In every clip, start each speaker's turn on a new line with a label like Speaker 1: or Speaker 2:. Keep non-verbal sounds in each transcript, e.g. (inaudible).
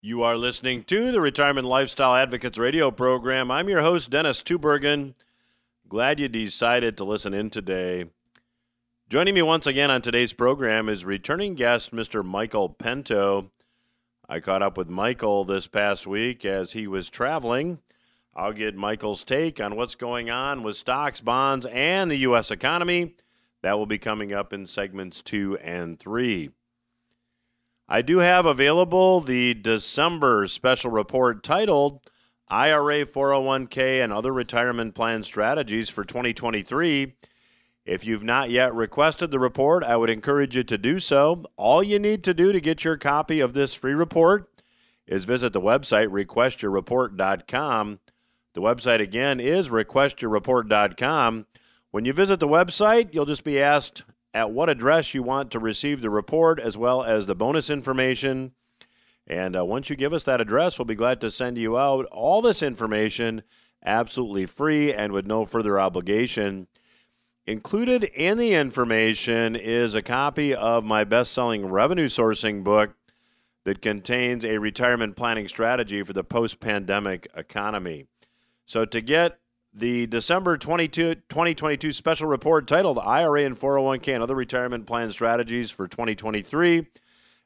Speaker 1: You are listening to the Retirement Lifestyle Advocates radio program. I'm your host, Dennis Tubbergen. Glad you decided to listen in today. Joining me once again on today's program is returning guest, Mr. Michael Pento. I caught up with Michael this past week as he was traveling. I'll get Michael's take on what's going on with stocks, bonds, and the U.S. economy. That will be coming up in segments two and three. I do have available the December special report titled IRA 401k and other retirement plan strategies for 2023. If you've not yet requested the report, I would encourage you to do so. All you need to do to get your copy of this free report is visit the website requestyourreport.com. The website again is requestyourreport.com. When you visit the website, you'll just be asked at what address you want to receive the report as well as the bonus information. And uh, once you give us that address, we'll be glad to send you out all this information absolutely free and with no further obligation. Included in the information is a copy of my best selling revenue sourcing book that contains a retirement planning strategy for the post pandemic economy. So, to get the December 22, 2022 special report titled IRA and 401k and other retirement plan strategies for 2023,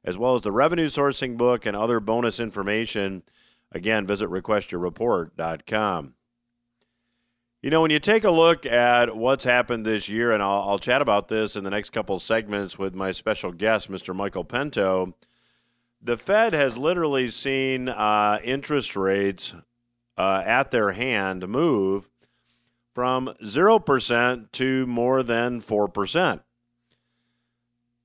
Speaker 1: as well as the revenue sourcing book and other bonus information. Again, visit requestyourreport.com. You know, when you take a look at what's happened this year, and I'll, I'll chat about this in the next couple segments with my special guest, Mr. Michael Pento, the Fed has literally seen uh, interest rates uh, at their hand move from 0% to more than 4%.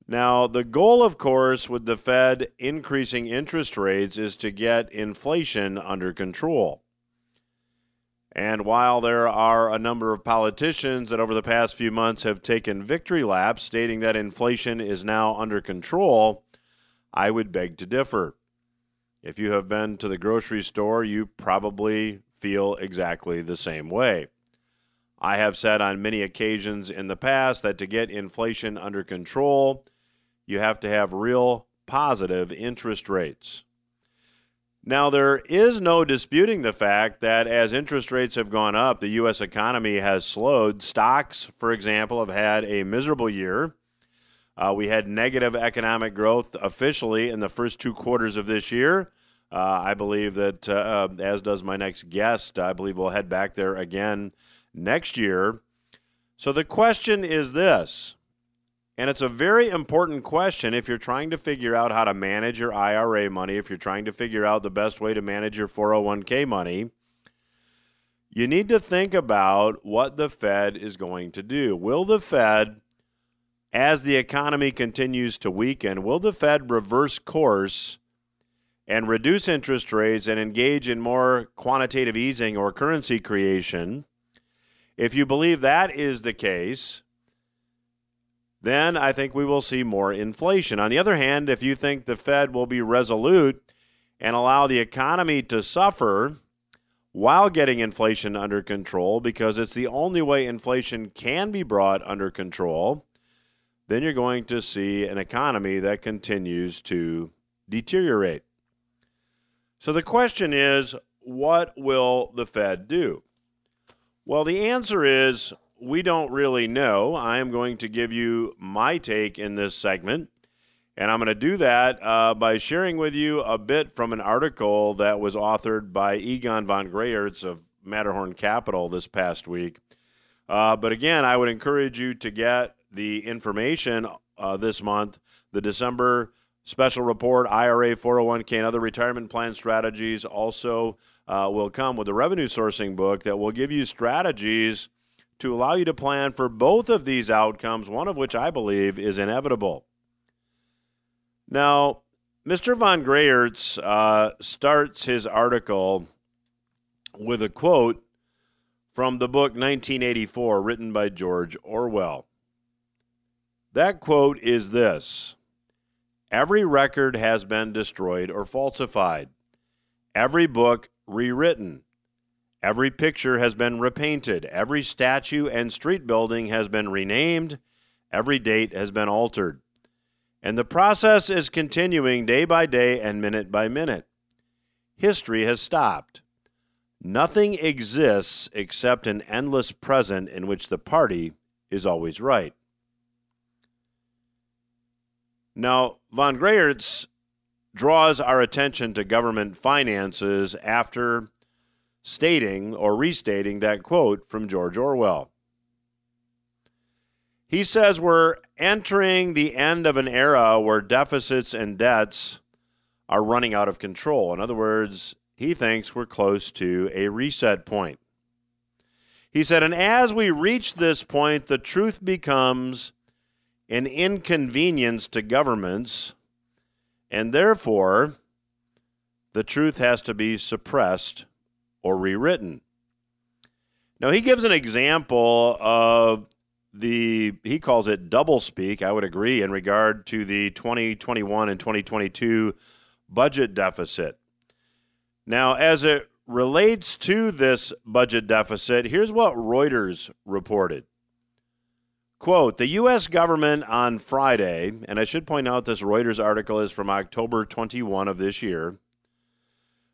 Speaker 1: Now, the goal, of course, with the Fed increasing interest rates is to get inflation under control. And while there are a number of politicians that over the past few months have taken victory laps stating that inflation is now under control, I would beg to differ. If you have been to the grocery store, you probably feel exactly the same way. I have said on many occasions in the past that to get inflation under control, you have to have real positive interest rates. Now, there is no disputing the fact that as interest rates have gone up, the U.S. economy has slowed. Stocks, for example, have had a miserable year. Uh, we had negative economic growth officially in the first two quarters of this year. Uh, I believe that, uh, as does my next guest, I believe we'll head back there again next year. So the question is this, and it's a very important question if you're trying to figure out how to manage your IRA money, if you're trying to figure out the best way to manage your 401k money. You need to think about what the Fed is going to do. Will the Fed, as the economy continues to weaken, will the Fed reverse course and reduce interest rates and engage in more quantitative easing or currency creation? If you believe that is the case, then I think we will see more inflation. On the other hand, if you think the Fed will be resolute and allow the economy to suffer while getting inflation under control, because it's the only way inflation can be brought under control, then you're going to see an economy that continues to deteriorate. So the question is what will the Fed do? Well, the answer is we don't really know. I am going to give you my take in this segment. And I'm going to do that uh, by sharing with you a bit from an article that was authored by Egon von Greyerz of Matterhorn Capital this past week. Uh, but again, I would encourage you to get the information uh, this month, the December special report, IRA, 401k, and other retirement plan strategies. Also, uh, will come with a revenue sourcing book that will give you strategies to allow you to plan for both of these outcomes, one of which I believe is inevitable. Now, Mr. Von Greyerz uh, starts his article with a quote from the book 1984, written by George Orwell. That quote is this Every record has been destroyed or falsified. Every book rewritten. Every picture has been repainted. Every statue and street building has been renamed. Every date has been altered. And the process is continuing day by day and minute by minute. history has stopped. Nothing exists except an endless present in which the party is always right. Now, von Greyerz draws our attention to government finances after stating or restating that quote from George Orwell. He says we're entering the end of an era where deficits and debts are running out of control. In other words, he thinks we're close to a reset point. He said, and as we reach this point, the truth becomes an inconvenience to governments, and therefore the truth has to be suppressed or rewritten. Now, he gives an example of the, he calls it double speak, I would agree, in regard to the 2021 and 2022 budget deficit. Now, as it relates to this budget deficit, here's what Reuters reported. Quote The U.S. government on Friday, and I should point out this Reuters article is from October 21 of this year.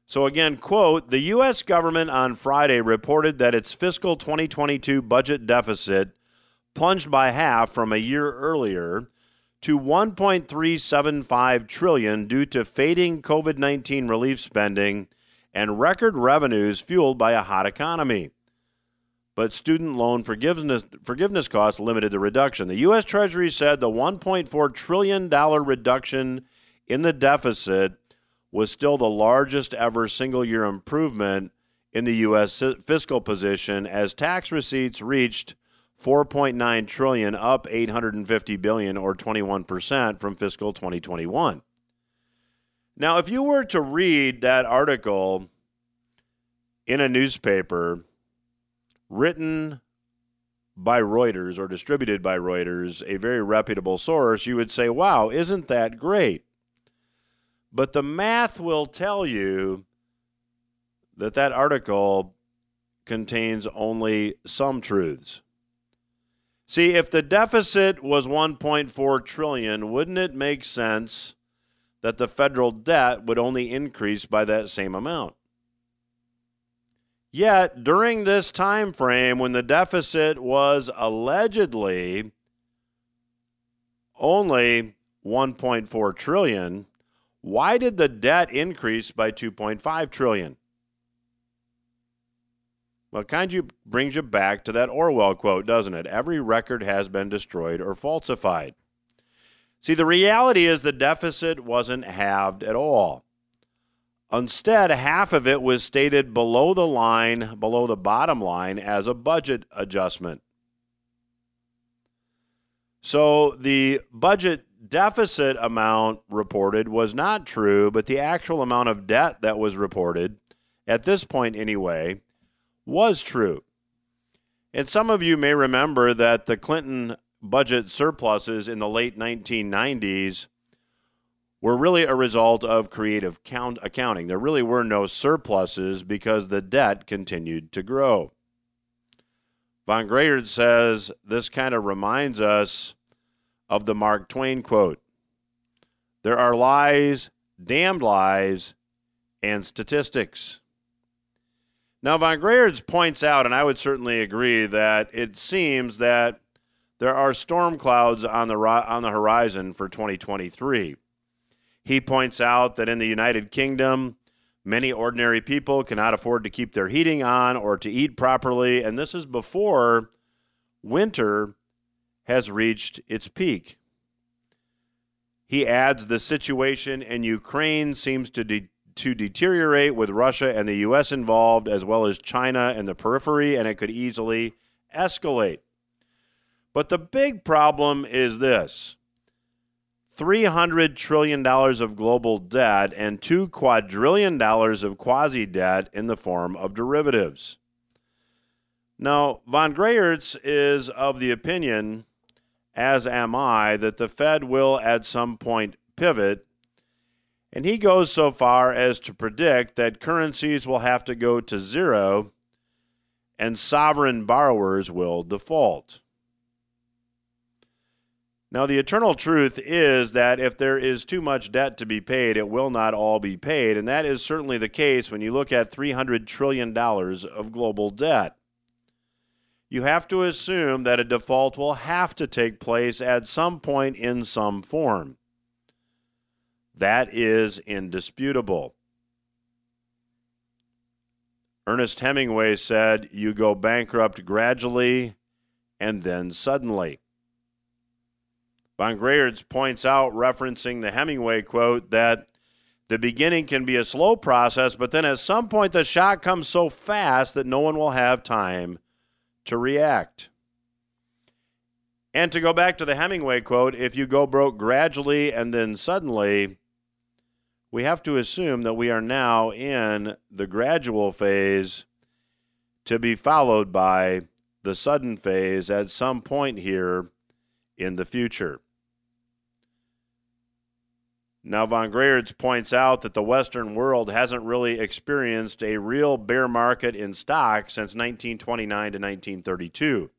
Speaker 1: So, again, quote The U.S. government on Friday reported that its fiscal 2022 budget deficit plunged by half from a year earlier to 1.375 trillion due to fading COVID-19 relief spending and record revenues fueled by a hot economy. But student loan forgiveness, forgiveness costs limited the reduction. The U.S. Treasury said the $1.4 trillion reduction in the deficit was still the largest ever single year improvement in the U.S. fiscal position as tax receipts reached 4.9 trillion up 850 billion or 21% from fiscal 2021 now, if you were to read that article in a newspaper written by Reuters or distributed by Reuters, a very reputable source, you would say, wow, isn't that great? But the math will tell you that that article contains only some truths. See, if the deficit was 1.4 trillion, wouldn't it make sense that the federal debt would only increase by that same amount. Yet, during this time frame when the deficit was allegedly only 1.4 trillion, why did the debt increase by 2.5 trillion? Well, kind of brings you back to that Orwell quote, doesn't it? Every record has been destroyed or falsified. See, the reality is the deficit wasn't halved at all. Instead, half of it was stated below the line, below the bottom line, as a budget adjustment. So the budget deficit amount reported was not true, but the actual amount of debt that was reported, at this point anyway, was true. And some of you may remember that the Clinton budget surpluses in the late 1990s were really a result of creative count accounting. There really were no surpluses because the debt continued to grow. Von Greyerz says this kind of reminds us of the Mark Twain quote There are lies, damned lies, and statistics. Now, Von Greyerz points out, and I would certainly agree, that it seems that there are storm clouds on the on the horizon for 2023. He points out that in the United Kingdom, many ordinary people cannot afford to keep their heating on or to eat properly, and this is before winter has reached its peak. He adds the situation in Ukraine seems to de- to deteriorate with Russia and the US involved as well as China and the periphery and it could easily escalate. But the big problem is this $300 trillion of global debt and $2 quadrillion of quasi debt in the form of derivatives. Now, von Greyerz is of the opinion, as am I, that the Fed will at some point pivot, and he goes so far as to predict that currencies will have to go to zero and sovereign borrowers will default. Now, the eternal truth is that if there is too much debt to be paid, it will not all be paid. And that is certainly the case when you look at $300 trillion of global debt. You have to assume that a default will have to take place at some point in some form. That is indisputable. Ernest Hemingway said, You go bankrupt gradually and then suddenly. Von Greyerz points out, referencing the Hemingway quote, that the beginning can be a slow process, but then at some point the shock comes so fast that no one will have time to react. And to go back to the Hemingway quote, if you go broke gradually and then suddenly, we have to assume that we are now in the gradual phase to be followed by the sudden phase at some point here in the future. Now, von Greyerz points out that the Western world hasn't really experienced a real bear market in stocks since 1929 to 1932.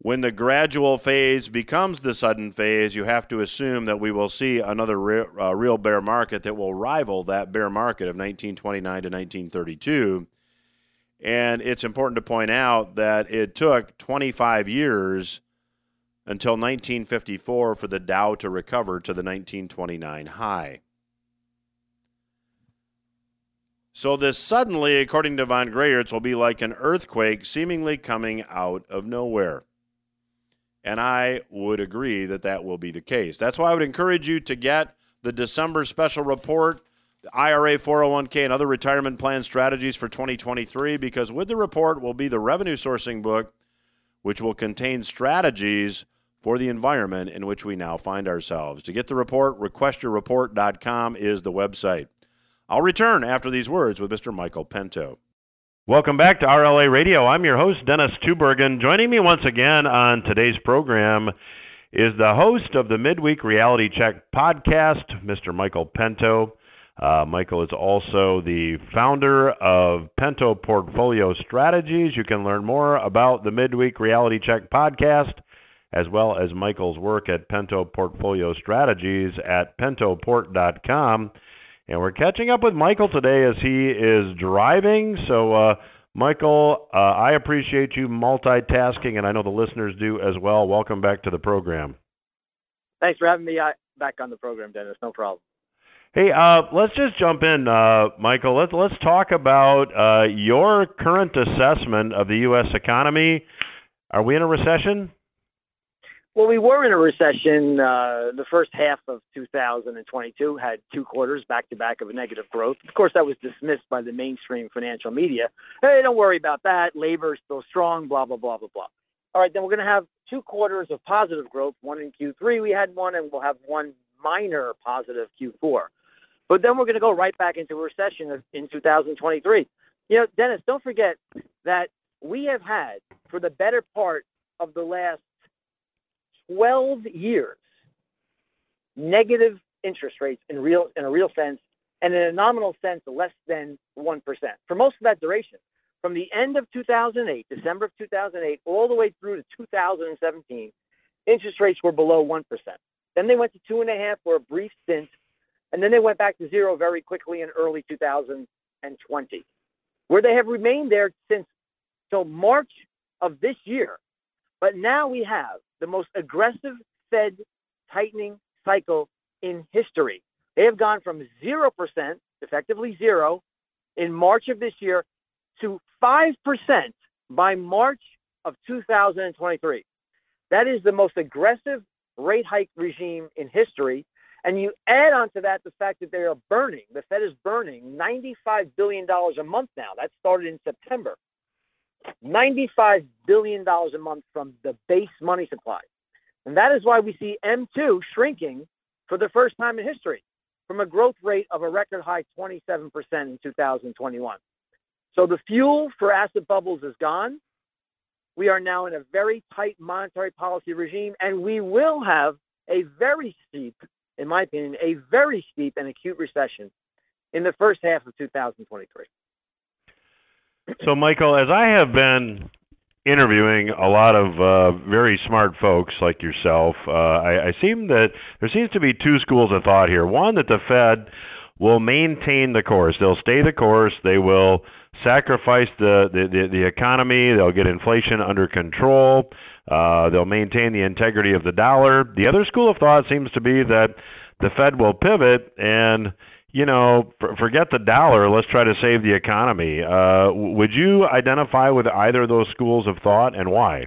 Speaker 1: When the gradual phase becomes the sudden phase, you have to assume that we will see another re- uh, real bear market that will rival that bear market of 1929 to 1932. And it's important to point out that it took 25 years until 1954 for the Dow to recover to the 1929 high. So, this suddenly, according to Von Greyerz, will be like an earthquake seemingly coming out of nowhere. And I would agree that that will be the case. That's why I would encourage you to get the December special report, the IRA, 401k, and other retirement plan strategies for 2023, because with the report will be the revenue sourcing book, which will contain strategies for the environment in which we now find ourselves. To get the report, requestyourreport.com is the website. I'll return after these words with Mr. Michael Pento. Welcome back to RLA Radio. I'm your host, Dennis Tubbergen. Joining me once again on today's program is the host of the Midweek Reality Check podcast, Mr. Michael Pento. Uh, Michael is also the founder of Pento Portfolio Strategies. You can learn more about the Midweek Reality Check podcast as well as Michael's work at Pento Portfolio Strategies at pentoport.com. And we're catching up with Michael today as he is driving. So, uh, Michael, uh, I appreciate you multitasking, and I know the listeners do as well. Welcome back to the program.
Speaker 2: Thanks for having me uh, back on the program, Dennis. No problem.
Speaker 1: Hey, uh, let's just jump in, uh, Michael. Let's let's talk about uh, your current assessment of the U.S. economy. Are we in a recession?
Speaker 2: Well, we were in a recession. Uh, the first half of 2022 had two quarters back to back of a negative growth. Of course, that was dismissed by the mainstream financial media. Hey, don't worry about that. Labor is still strong, blah, blah, blah, blah, blah. All right, then we're going to have two quarters of positive growth. One in Q3, we had one, and we'll have one minor positive Q4. But then we're going to go right back into a recession in 2023. You know, Dennis, don't forget that we have had, for the better part of the last 12 years negative interest rates in real in a real sense and in a nominal sense less than 1% for most of that duration. From the end of 2008 december of 2008 all the way through to 2017 interest rates were below 1% then they went to two and a half for a brief stint and then they went back to zero very quickly in early 2020 where they have remained there since till march of this year. But now we have the most aggressive Fed tightening cycle in history. They have gone from 0%, effectively zero, in March of this year to 5% by March of 2023. That is the most aggressive rate hike regime in history. And you add on to that the fact that they are burning, the Fed is burning $95 billion a month now. That started in September. $95 billion a month from the base money supply. And that is why we see M2 shrinking for the first time in history from a growth rate of a record high 27% in 2021. So the fuel for asset bubbles is gone. We are now in a very tight monetary policy regime, and we will have a very steep, in my opinion, a very steep and acute recession in the first half of 2023.
Speaker 1: So, Michael, as I have been interviewing a lot of uh, very smart folks like yourself, uh, I, I seem that there seems to be two schools of thought here. One that the Fed will maintain the course; they'll stay the course. They will sacrifice the the, the, the economy. They'll get inflation under control. Uh, they'll maintain the integrity of the dollar. The other school of thought seems to be that the Fed will pivot and you know, forget the dollar. Let's try to save the economy. Uh, would you identify with either of those schools of thought, and why?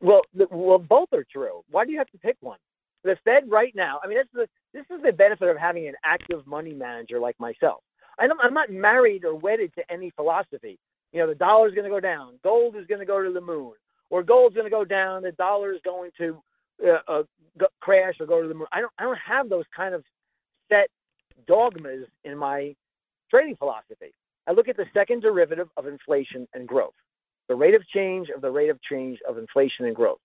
Speaker 2: Well, well, both are true. Why do you have to pick one? The Fed right now. I mean, this is the this is the benefit of having an active money manager like myself. I'm, I'm not married or wedded to any philosophy. You know, the dollar is going to go down, gold is going to go to the moon, or gold's going to go down, the dollar is going to uh, uh, go, crash or go to the moon. I don't I don't have those kind of set dogmas in my trading philosophy. I look at the second derivative of inflation and growth, the rate of change of the rate of change of inflation and growth.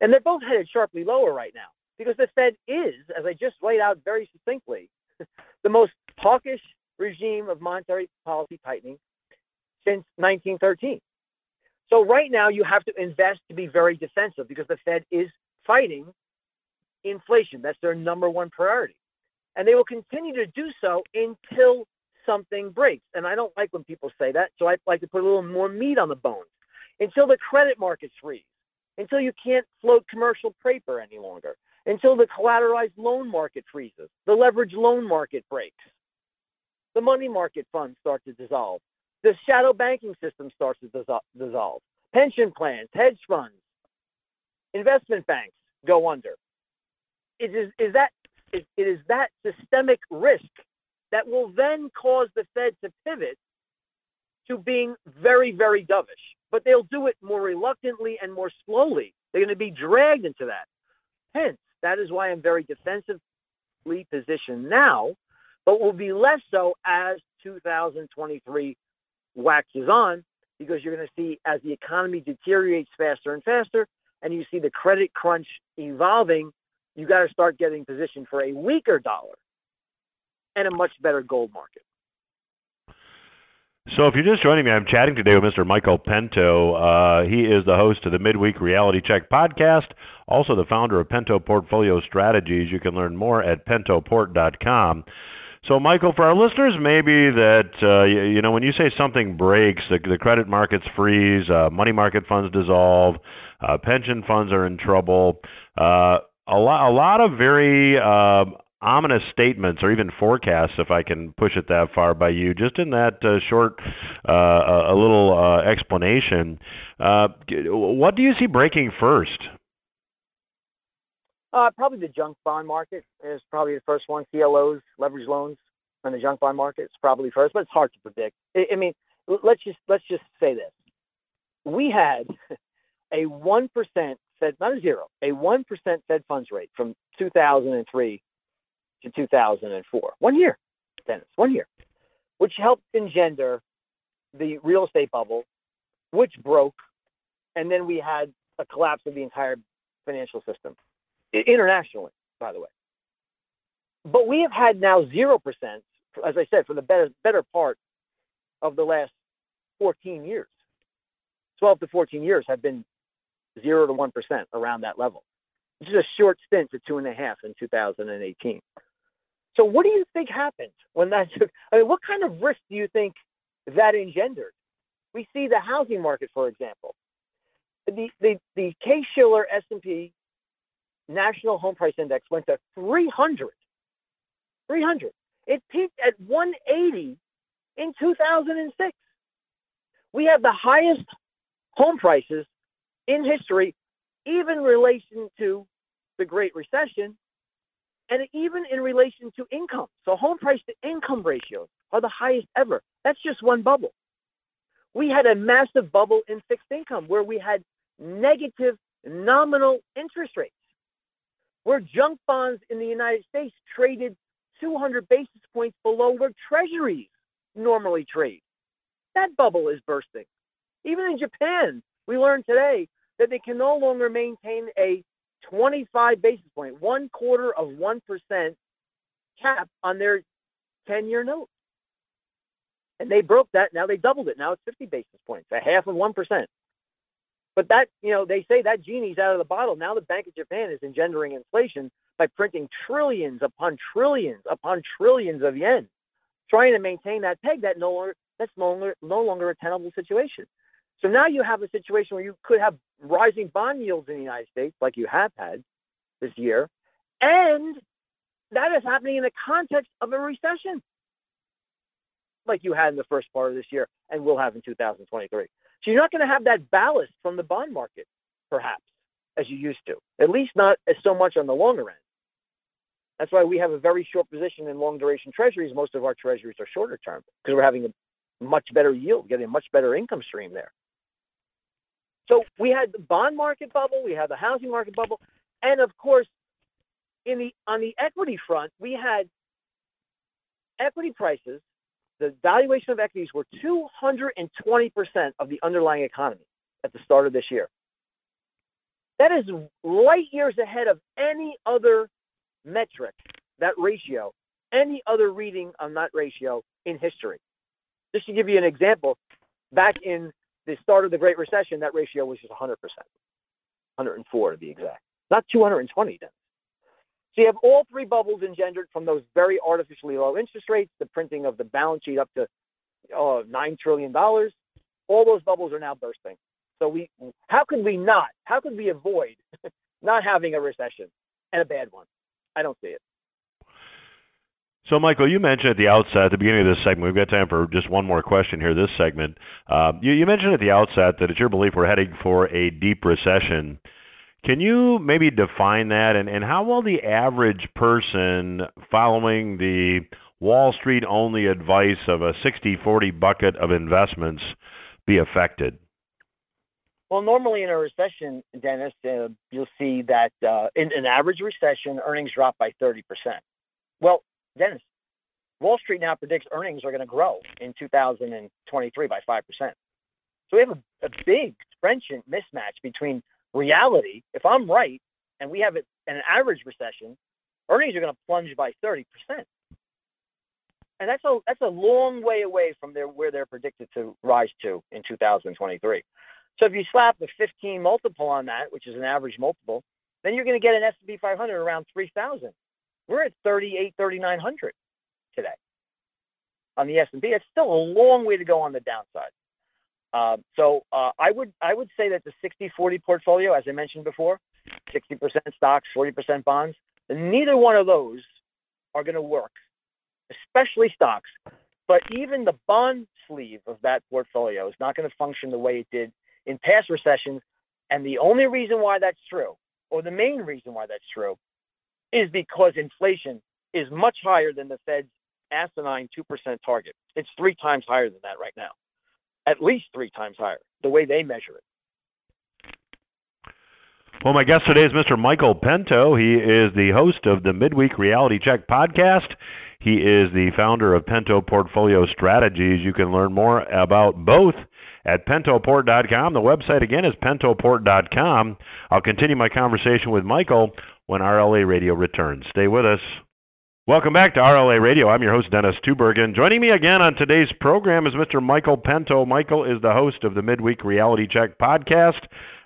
Speaker 2: And they're both headed sharply lower right now because the Fed is, as I just laid out very succinctly, (laughs) the most hawkish regime of monetary policy tightening since 1913. So right now you have to invest to be very defensive because the Fed is fighting inflation. That's their number one priority and they will continue to do so until something breaks. And I don't like when people say that, so I like to put a little more meat on the bones. Until the credit markets freeze, until you can't float commercial paper any longer, until the collateralized loan market freezes, the leverage loan market breaks, the money market funds start to dissolve, the shadow banking system starts to dissolve, pension plans, hedge funds, investment banks go under. Is, is, is that it, is that systemic risk that will then cause the Fed to pivot to being very, very dovish. But they'll do it more reluctantly and more slowly. They're going to be dragged into that. Hence, that is why I'm very defensively positioned now, but will be less so as 2023 waxes on, because you're going to see as the economy deteriorates faster and faster, and you see the credit crunch evolving you got to start getting positioned for a weaker dollar and a much better gold market.
Speaker 1: So, if you're just joining me, I'm chatting today with Mr. Michael Pento. Uh, he is the host of the Midweek Reality Check podcast, also the founder of Pento Portfolio Strategies. You can learn more at pentoport.com. So, Michael, for our listeners, maybe that uh, you, you, know when you say something breaks, the, the credit markets freeze, uh, money market funds dissolve, uh, pension funds are in trouble. A lot, a lot of very uh, ominous statements or even forecasts, if I can push it that far by you, just in that uh, short, uh, a little uh, explanation. Uh, what do you see breaking first?
Speaker 2: Uh, probably the junk bond market is probably the first one. CLOs, leverage loans, and the junk bond market is probably first, but it's hard to predict. I, I mean, let's just let's just say this: we had (laughs) a one percent Fed, not a zero, a 1% Fed funds rate from 2003 to 2004. One year, Dennis, one year, which helped engender the real estate bubble, which broke, and then we had a collapse of the entire financial system, internationally, by the way. But we have had now 0%, as I said, for the better, better part of the last 14 years. 12 to 14 years have been zero to one percent around that level. This is a short stint to two and a half in 2018. So, what do you think happened when that took? I mean, what kind of risk do you think that engendered? We see the housing market, for example. The the the Case Shiller S and P National Home Price Index went to 300. 300. It peaked at 180 in 2006. We have the highest home prices in history, even in relation to the Great Recession, and even in relation to income. So home price to income ratios are the highest ever. That's just one bubble. We had a massive bubble in fixed income where we had negative nominal interest rates, where junk bonds in the United States traded 200 basis points below where treasuries normally trade. That bubble is bursting. Even in Japan, we learned today that they can no longer maintain a 25 basis point, one quarter of 1% cap on their 10 year note. And they broke that. Now they doubled it. Now it's 50 basis points, a half of 1%. But that, you know, they say that genie's out of the bottle. Now the Bank of Japan is engendering inflation by printing trillions upon trillions upon trillions of yen, trying to maintain that peg that no longer that's no longer no longer a tenable situation. So now you have a situation where you could have rising bond yields in the United States, like you have had this year, and that is happening in the context of a recession, like you had in the first part of this year and will have in 2023. So you're not going to have that ballast from the bond market, perhaps, as you used to, at least not as so much on the longer end. That's why we have a very short position in long duration treasuries. Most of our treasuries are shorter term because we're having a much better yield, getting a much better income stream there. So we had the bond market bubble, we had the housing market bubble, and of course, in the on the equity front, we had equity prices. The valuation of equities were 220% of the underlying economy at the start of this year. That is light years ahead of any other metric, that ratio, any other reading on that ratio in history. Just to give you an example, back in the start of the Great Recession, that ratio was just 100%, 104 to be exact, not 220 then. So you have all three bubbles engendered from those very artificially low interest rates, the printing of the balance sheet up to uh, nine trillion dollars. All those bubbles are now bursting. So we, how could we not? How could we avoid (laughs) not having a recession and a bad one? I don't see it.
Speaker 1: So, Michael, you mentioned at the outset, at the beginning of this segment, we've got time for just one more question here. This segment, uh, you, you mentioned at the outset that it's your belief we're heading for a deep recession. Can you maybe define that, and, and how will the average person following the Wall Street only advice of a 60 40 bucket of investments be affected?
Speaker 2: Well, normally in a recession, Dennis, uh, you'll see that uh, in an average recession, earnings drop by 30%. Well, Dennis, Wall Street now predicts earnings are going to grow in 2023 by 5%. So we have a, a big trenchant mismatch between reality. If I'm right and we have an average recession, earnings are going to plunge by 30%. And that's a that's a long way away from their, where they're predicted to rise to in 2023. So if you slap a 15 multiple on that, which is an average multiple, then you're going to get an S&P 500 around 3,000. We're at 38, 3,900 today on the S&P. It's still a long way to go on the downside. Uh, so uh, I would I would say that the 60-40 portfolio, as I mentioned before, 60% stocks, 40% bonds, neither one of those are going to work, especially stocks. But even the bond sleeve of that portfolio is not going to function the way it did in past recessions. And the only reason why that's true, or the main reason why that's true, is because inflation is much higher than the Fed's asinine 2% target. It's three times higher than that right now, at least three times higher, the way they measure it.
Speaker 1: Well, my guest today is Mr. Michael Pento. He is the host of the Midweek Reality Check podcast. He is the founder of Pento Portfolio Strategies. You can learn more about both at pentoport.com. The website again is pentoport.com. I'll continue my conversation with Michael when RLA Radio returns. Stay with us. Welcome back to RLA Radio. I'm your host, Dennis Tubbergen. Joining me again on today's program is Mr. Michael Pento. Michael is the host of the Midweek Reality Check podcast.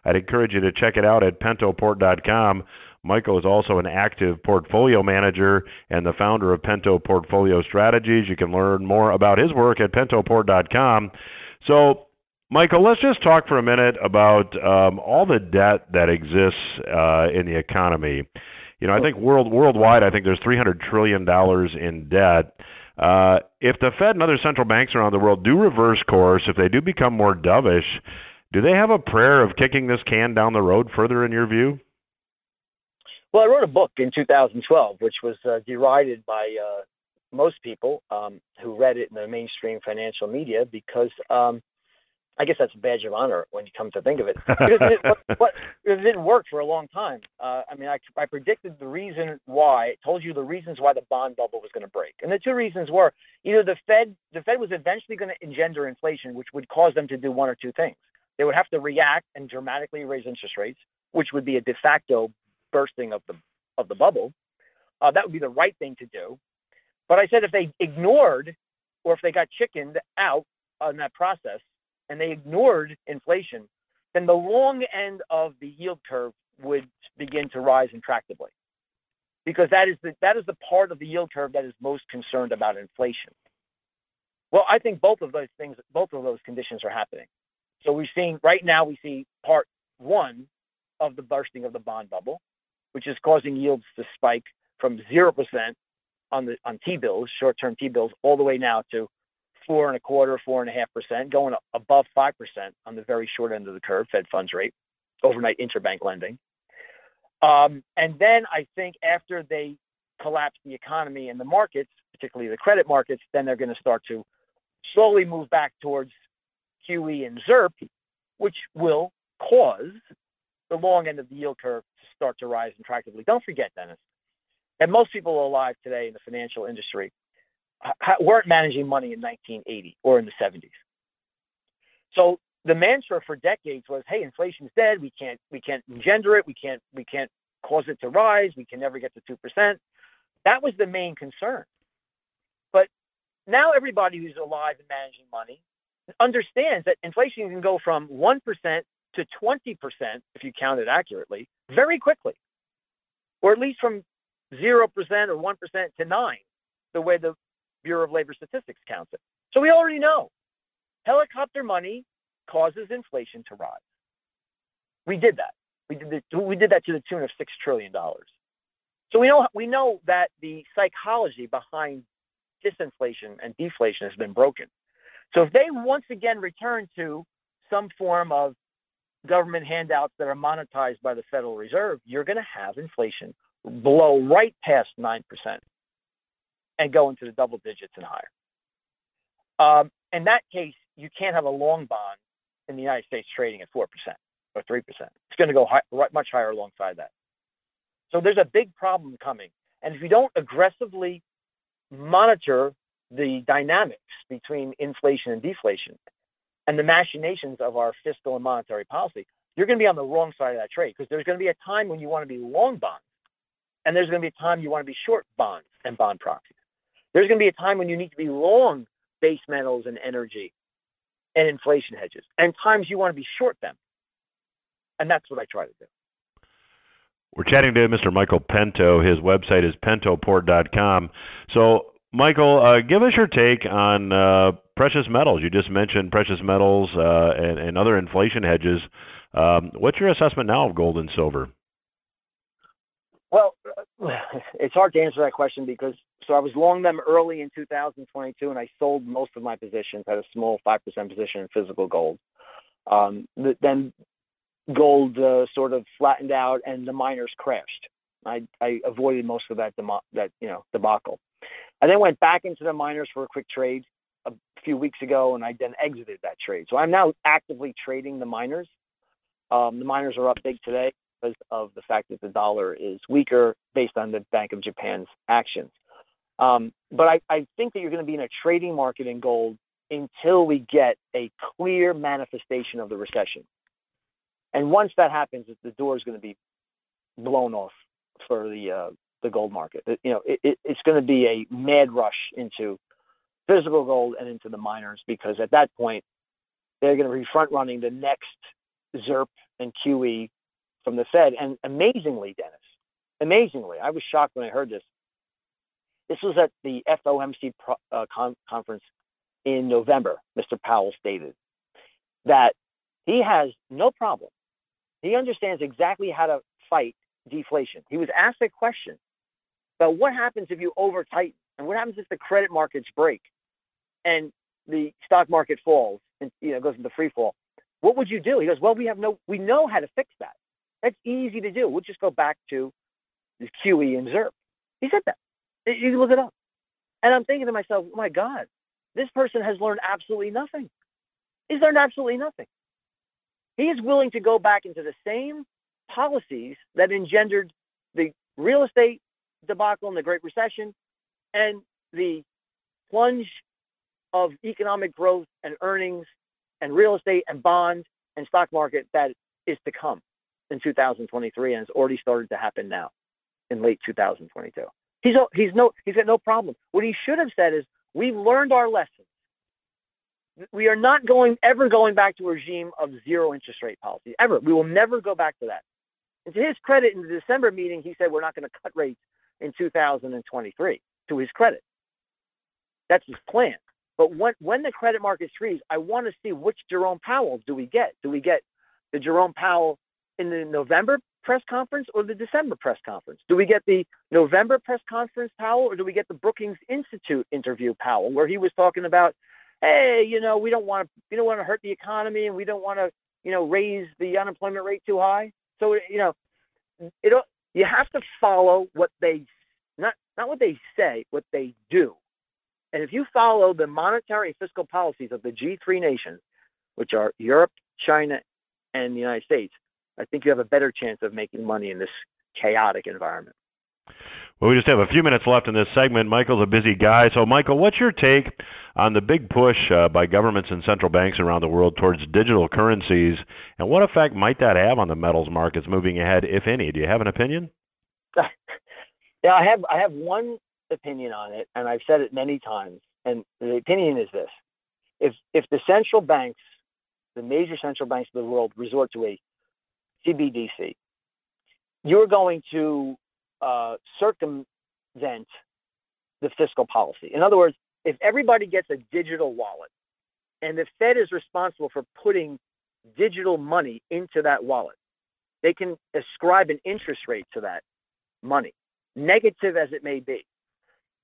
Speaker 1: I'd encourage you to check it out at pentoport.com. Michael is also an active portfolio manager and the founder of Pento Portfolio Strategies. You can learn more about his work at pentoport.com. So, Michael, let's just talk for a minute about um, all the debt that exists uh, in the economy. You know, I think world worldwide, I think there's 300 trillion dollars in debt. Uh, if the Fed and other central banks around the world do reverse course, if they do become more dovish, do they have a prayer of kicking this can down the road further, in your view?
Speaker 2: Well, I wrote a book in 2012, which was uh, derided by uh, most people um, who read it in the mainstream financial media because um, I guess that's a badge of honor when you come to think of it. (laughs) Because it, what, what, it didn't work for a long time. Uh, I mean, I, I predicted the reason why, told you the reasons why the bond bubble was going to break, and the two reasons were either the Fed, the Fed was eventually going to engender inflation, which would cause them to do one or two things. They would have to react and dramatically raise interest rates, which would be a de facto bursting of the of the bubble. Uh, that would be the right thing to do. But I said if they ignored or if they got chickened out on that process, and they ignored inflation, then the long end of the yield curve would begin to rise intractably because that is the that is the part of the yield curve that is most concerned about inflation. Well, I think both of those things, both of those conditions are happening. So we're seeing right now we see part one of the bursting of the bond bubble, which is causing yields to spike from zero percent on the on T bills, short term T bills, all the way now to four and a quarter, four and a half percent, going above five percent on the very short end of the curve, Fed funds rate, overnight interbank lending. Um, and then I think after they collapse the economy and the markets, particularly the credit markets, then they're going to start to slowly move back towards QE and ZIRP, which will cause the long end of the yield curve to start to rise attractively. Don't forget, Dennis, that most people alive today in the financial industry weren't managing money in 1980 or in the 70s. So the mantra for decades was, "Hey, inflation's dead. We can't we can't engender it. We can't we can't cause it to rise. We can never get to two percent." That was the main concern. But now everybody who's alive and managing money understands that inflation can go from one percent to twenty percent if you count it accurately very quickly, or at least from zero percent or one percent to nine, the way the Bureau of Labor Statistics counts it. So we already know helicopter money causes inflation to rise. We did that. We did, the, we did that to the tune of six trillion dollars. So we know we know that the psychology behind disinflation and deflation has been broken. So if they once again return to some form of government handouts that are monetized by the Federal Reserve, you're going to have inflation blow right past nine percent and go into the double digits and higher. Um, in that case, you can't have a long bond in the United States trading at 4% or 3%. It's going to go high, much higher alongside that. So there's a big problem coming. And if you don't aggressively monitor the dynamics between inflation and deflation and the machinations of our fiscal and monetary policy, you're going to be on the wrong side of that trade because there's going to be a time when you want to be long bonds and there's going to be a time you want to be short bonds and bond proxies. There's going to be a time when you need to be long base metals and energy and inflation hedges, and times you want to be short them. And that's what I try to do.
Speaker 1: We're chatting to Mr. Michael Pento. His website is pentoport.com. So, Michael, uh, give us your take on uh, precious metals. You just mentioned precious metals uh, and, and, other inflation hedges. Um, what's your assessment now of gold and silver?
Speaker 2: Well, (laughs) it's hard to answer that question because so I was long them early in 2022, and I sold most of my positions. Had a small five percent position in physical gold. Um, then gold uh, sort of flattened out, and the miners crashed. I, I avoided most of that demo- that you know debacle. I then went back into the miners for a quick trade a few weeks ago, and I then exited that trade. So I'm now actively trading the miners. Um, the miners are up big today because of the fact that the dollar is weaker based on the Bank of Japan's actions. Um, but I, I think that you're going to be in a trading market in gold until we get a clear manifestation of the recession. And once that happens, the door is going to be blown off for the uh, the gold market. You know, it, it, it's going to be a mad rush into physical gold and into the miners because at that point they're going to be front running the next ZIRP and QE from the Fed. And amazingly, Dennis, amazingly, I was shocked when I heard this. This was at the FOMC pro, uh, con- conference in November. Mr. Powell stated that he has no problem. He understands exactly how to fight deflation. He was asked a question about what happens if you over tighten and what happens if the credit markets break and the stock market falls and you know goes into free fall. What would you do? He goes, Well, we have no we know how to fix that. That's easy to do. We'll just go back to the QE and ZIRP. He said that. You can look it up. And I'm thinking to myself, oh my God, this person has learned absolutely nothing. He's learned absolutely nothing. He is willing to go back into the same policies that engendered the real estate debacle and the Great Recession and the plunge of economic growth and earnings and real estate and bonds and stock market that is to come in 2023, and it's already started to happen now in late 2022. He's he's no he's got no problem. What he should have said is, "We've learned our lessons. we are not going ever going back to a regime of zero interest rate policy ever. We will never go back to that. And to his credit, in the December meeting, he said we're not going to cut rates in 2023. To his credit, that's his plan. But when when the credit markets freeze, I want to see which Jerome Powell do we get? Do we get the Jerome Powell in the November press conference or the December press conference? Do we get the November press conference Powell or do we get the Brookings Institute interview Powell where he was talking about hey, you know, we don't want to, we don't want to hurt the economy, and we don't want to, you know, raise the unemployment rate too high. So, you know, it you have to follow what they not not what they say, what they do. And if you follow the monetary and fiscal policies of the G3 nations, which are Europe, China, and the United States, I think you have a better chance of making money in this chaotic environment.
Speaker 1: Well, we just have a few minutes left in this segment. Michael's a busy guy. So, Michael, what's your take on the big push uh, by governments and central banks around the world towards digital currencies, and what effect might that have on the metals markets moving ahead, if any? Do you have an opinion? (laughs)
Speaker 2: yeah, I have. I have one opinion on it, and I've said it many times. And the opinion is this: if if the central banks, the major central banks of the world, resort to a CBDC, you're going to uh, circumvent the fiscal policy. In other words, if everybody gets a digital wallet and the Fed is responsible for putting digital money into that wallet, they can ascribe an interest rate to that money, negative as it may be.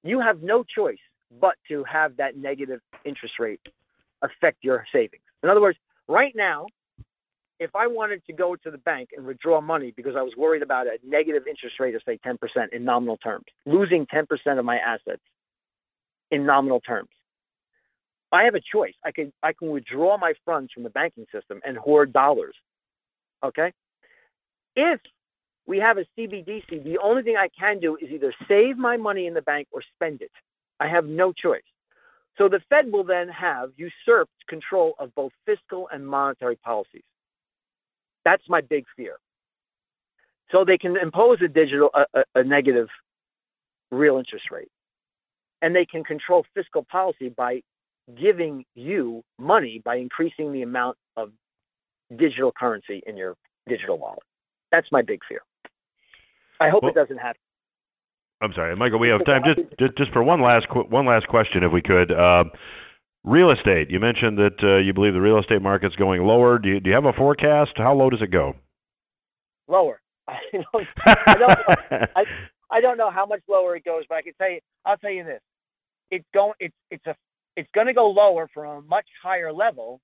Speaker 2: You have no choice but to have that negative interest rate affect your savings. In other words, right now, if I wanted to go to the bank and withdraw money because I was worried about a negative interest rate of say 10% in nominal terms, losing 10% of my assets in nominal terms. I have a choice. I can I can withdraw my funds from the banking system and hoard dollars. Okay? If we have a CBDC, the only thing I can do is either save my money in the bank or spend it. I have no choice. So the Fed will then have usurped control of both fiscal and monetary policies. That's my big fear. So they can impose a digital, a, a, negative real interest rate, and they can control fiscal policy by giving you money by increasing the amount of digital currency in your digital wallet. That's my big fear. I hope well, it doesn't happen.
Speaker 1: I'm sorry, Michael. We have time just just, just for one last one last question, if we could. Uh, Real estate. You mentioned that uh, you believe the real estate market's going lower. Do you, do you have a forecast? How low does it go?
Speaker 2: Lower. (laughs) I don't, I don't, I, (laughs) I don't know how much lower it goes, but I can tell you. I'll tell you this: it's going. It's it's a it's going to go lower from a much higher level,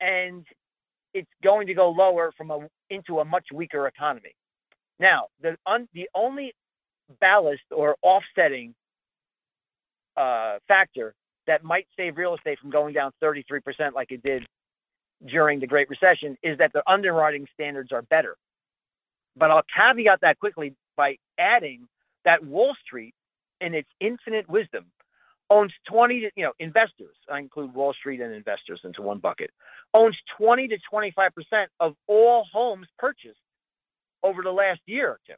Speaker 2: and it's going to go lower from a into a much weaker economy. Now, the un, the only ballast or offsetting uh, factor that might save real estate from going down 33% like it did during the Great Recession is that the underwriting standards are better. But I'll caveat that quickly by adding that Wall Street, in its infinite wisdom, owns 20 you know investors. I include Wall Street and investors into one bucket. Owns 20 to 25 percent of all homes purchased over the last year or two.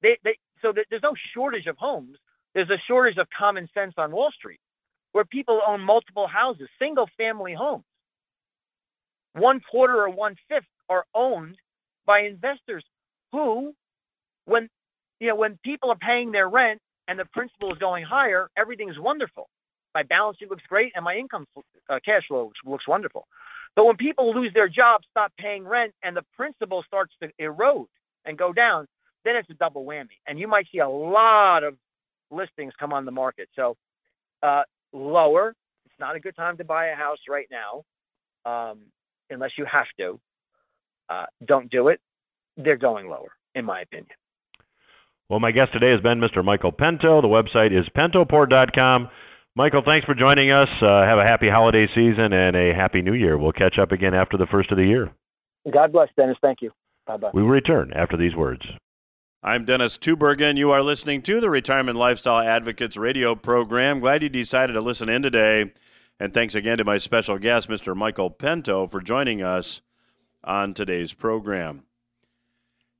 Speaker 2: They, they, so there's no shortage of homes. There's a shortage of common sense on Wall Street where people own multiple houses, single family homes. One quarter or one fifth are owned by investors who, when you know, when people are paying their rent and the principal is going higher, everything's wonderful. My balance sheet looks great and my income uh, cash flow looks, looks wonderful. But when people lose their jobs, stop paying rent, and the principal starts to erode and go down, then it's a double whammy. And you might see a lot of listings come on the market. So uh, lower. It's not a good time to buy a house right now, um, unless you have to. Uh, don't do it. They're going lower, in my opinion.
Speaker 1: Well, my guest today has been Mr. Michael Pento. The website is pentoport.com. Michael, thanks for joining us. Uh, have a happy holiday season and a happy new year. We'll catch up again after the first of the year.
Speaker 2: God bless, Dennis. Thank you. Bye bye.
Speaker 1: We will return after these words. I'm Dennis Tubbergen. You are listening to the Retirement Lifestyle Advocates radio program. Glad you decided to listen in today. And thanks again to my special guest, Mr. Michael Pento, for joining us on today's program.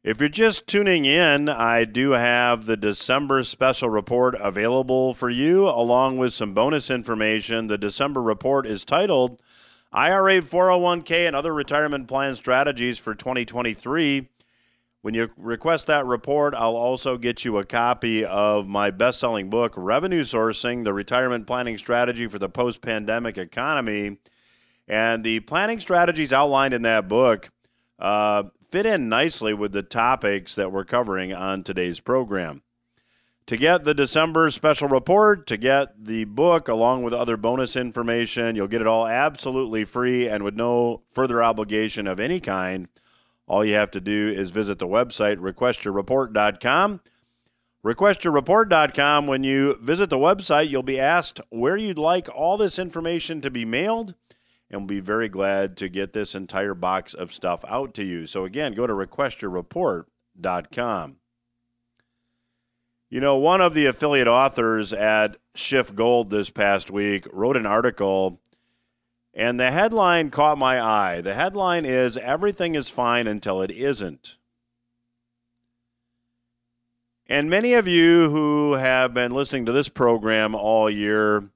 Speaker 1: If you're just tuning in, I do have the December special report available for you, along with some bonus information. The December report is titled IRA 401k and other retirement plan strategies for 2023. When you request that report, I'll also get you a copy of my best selling book, Revenue Sourcing The Retirement Planning Strategy for the Post Pandemic Economy. And the planning strategies outlined in that book uh, fit in nicely with the topics that we're covering on today's program. To get the December special report, to get the book along with other bonus information, you'll get it all absolutely free and with no further obligation of any kind. All you have to do is visit the website requestyourreport.com. Requestyourreport.com. When you visit the website, you'll be asked where you'd like all this information to be mailed, and we'll be very glad to get this entire box of stuff out to you. So, again, go to requestyourreport.com. You know, one of the affiliate authors at Schiff SchiffGold this past week wrote an article, and the headline caught my eye. The headline is Everything is Fine Until It Isn't. And many of you who have been listening to this program all year,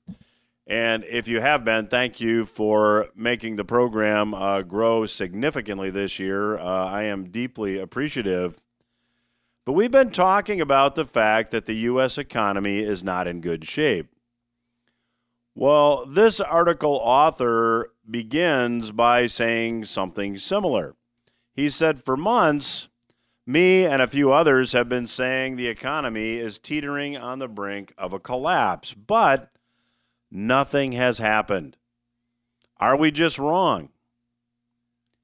Speaker 1: and if you have been, thank you for making the program uh, grow significantly this year. Uh, I am deeply appreciative. But we've been talking about the fact that the U.S. economy is not in good shape. Well, this article author begins by saying something similar. He said, For months, me and a few others have been saying the economy is teetering on the brink of a collapse, but nothing has happened. Are we just wrong?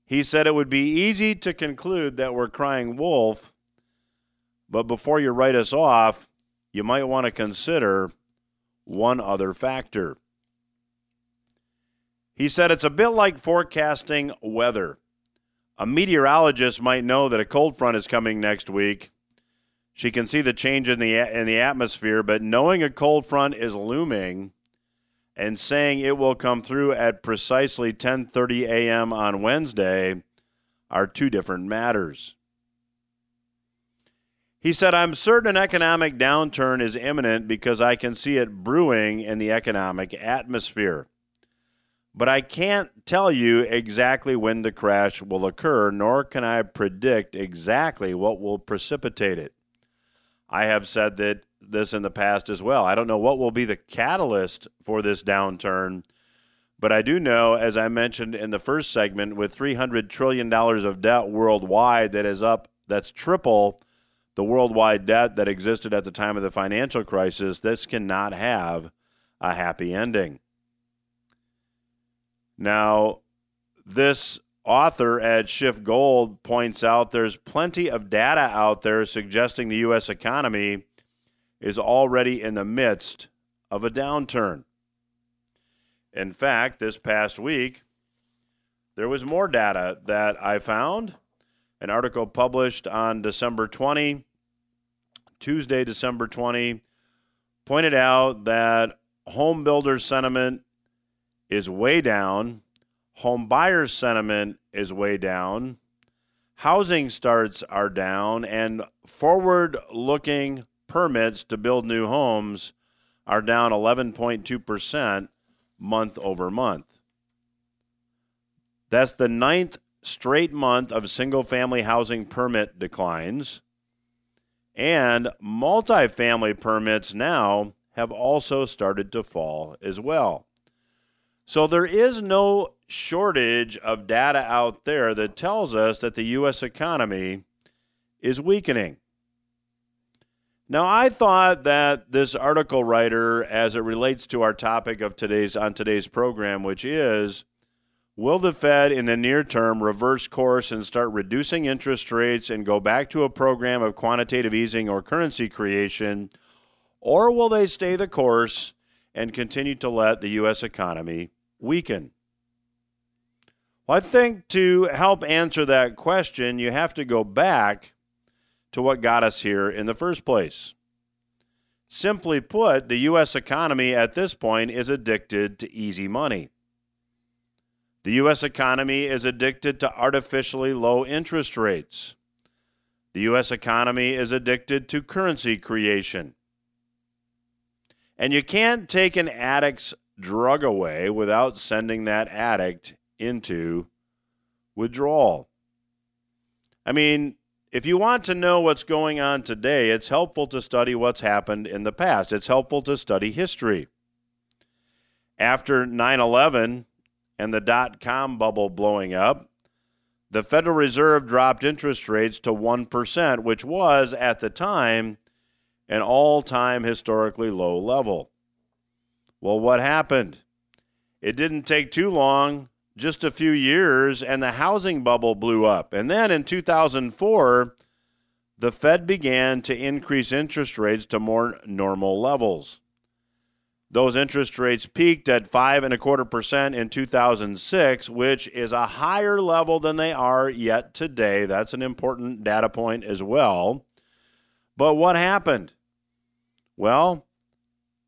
Speaker 1: He said it would be easy to conclude that we're crying wolf but before you write us off, you might want to consider one other factor. He said it's a bit like forecasting weather. A meteorologist might know that a cold front is coming next week. She can see the change in the in the atmosphere, but knowing a cold front is looming and saying it will come through at precisely 10:30 a.m. on Wednesday are two different matters. He said, I'm certain an economic downturn is imminent because I can see it brewing in the economic atmosphere. But I can't tell you exactly when the crash will occur, nor can I predict exactly what will precipitate it. I have said that this in the past as well. I don't know what will be the catalyst for this downturn, but I do know, as I mentioned in the first segment, with $300 trillion of debt worldwide that is up, that's triple the worldwide debt that existed at the time of the financial crisis, this cannot have a happy ending. Now, this author at Schiff SchiffGold points out there's plenty of data out there suggesting the U.S. economy is already in the midst of a downturn. In fact, this past week, there was more data that I found. An article published on December 20 Tuesday, December 20, pointed out that home builder sentiment is way down, home buyer sentiment is way down, housing starts are down, and forward looking permits to build new homes are down 11.2% month over month. That's the ninth straight month of single family housing permit declines. And multifamily permits now have also started to fall as well. So there is no shortage of data out there that tells us that the U.S. economy is weakening. Now, I thought that this article writer, as it relates to our topic of today's on today's program, which is Will the Fed in the near term reverse course and start reducing interest rates and go back to a program of quantitative easing or currency creation? Or will they stay the course and continue to let the U.S. economy weaken? Well, I think to help answer that question, you have to go back to what got us here in the first place. Simply put, the U.S. economy at this point is addicted to easy money. The U.S. economy is addicted to artificially low interest rates. The U.S. economy is addicted to currency creation. And you can't take an addict's drug away without sending that addict into withdrawal. I mean, if you want to know what's going on today, it's helpful to study what's happened in the past. It's helpful to study history. After 9 11 and the dot com bubble blowing up, the Federal Reserve dropped interest rates to 1%, which was, at the time, an all time historically low level. Well, what happened? It didn't take too long, just a few years, and the housing bubble blew up. And then in 2004, the Fed began to increase interest rates to more normal levels. Those interest rates peaked at five and a quarter percent in 2006, which is a higher level than they are yet today. That's an important data point as well. But what happened? Well,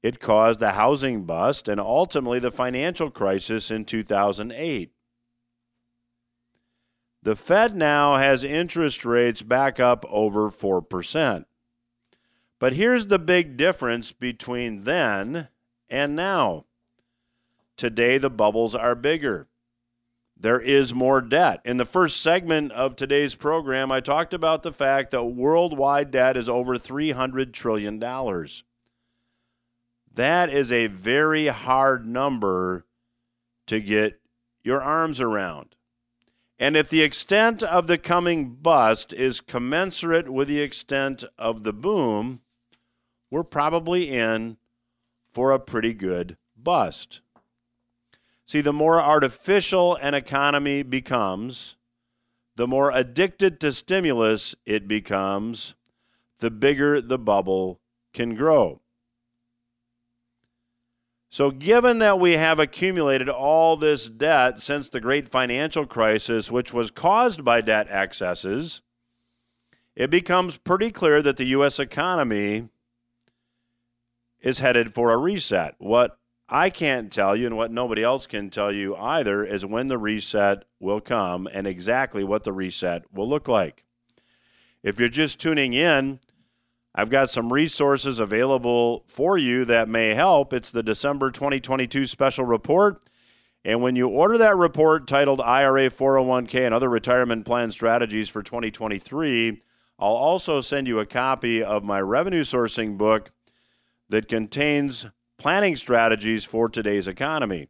Speaker 1: it caused the housing bust and ultimately the financial crisis in 2008. The Fed now has interest rates back up over 4%. But here's the big difference between then and now. Today, the bubbles are bigger. There is more debt. In the first segment of today's program, I talked about the fact that worldwide debt is over $300 trillion. That is a very hard number to get your arms around. And if the extent of the coming bust is commensurate with the extent of the boom, we're probably in for a pretty good bust. See, the more artificial an economy becomes, the more addicted to stimulus it becomes, the bigger the bubble can grow. So, given that we have accumulated all this debt since the great financial crisis, which was caused by debt excesses, it becomes pretty clear that the U.S. economy is headed for a reset. What I can't tell you, and what nobody else can tell you either, is when the reset will come and exactly what the reset will look like. If you're just tuning in, I've got some resources available for you that may help. It's the December 2022 special report. And when you order that report titled IRA 401k and other retirement plan strategies for 2023, I'll also send you a copy of my revenue sourcing book that contains planning strategies for today's economy.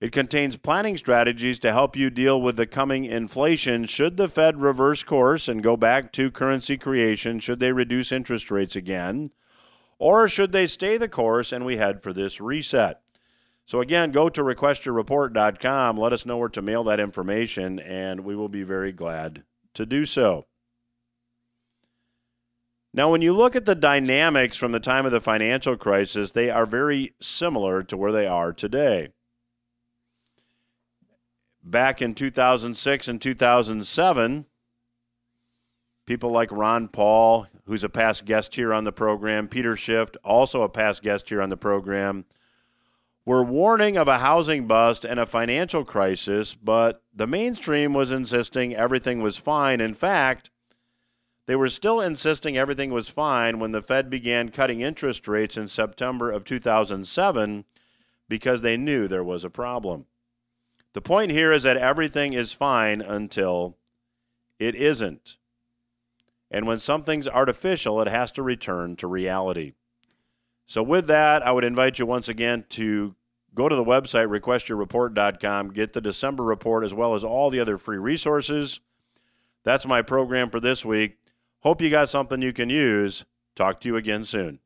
Speaker 1: It contains planning strategies to help you deal with the coming inflation should the Fed reverse course and go back to currency creation, should they reduce interest rates again, or should they stay the course and we head for this reset. So, again, go to requestyourreport.com, let us know where to mail that information, and we will be very glad to do so. Now, when you look at the dynamics from the time of the financial crisis, they are very similar to where they are today back in 2006 and 2007, people like Ron Paul, who's a past guest here on the program, Peter Schiff, also a past guest here on the program, were warning of a housing bust and a financial crisis, but the mainstream was insisting everything was fine. In fact, they were still insisting everything was fine when the Fed began cutting interest rates in September of 2007 because they knew there was a problem. The point here is that everything is fine until it isn't. And when something's artificial, it has to return to reality. So, with that, I would invite you once again to go to the website, requestyourreport.com, get the December report as well as all the other free resources. That's my program for this week. Hope you got something you can use. Talk to you again soon.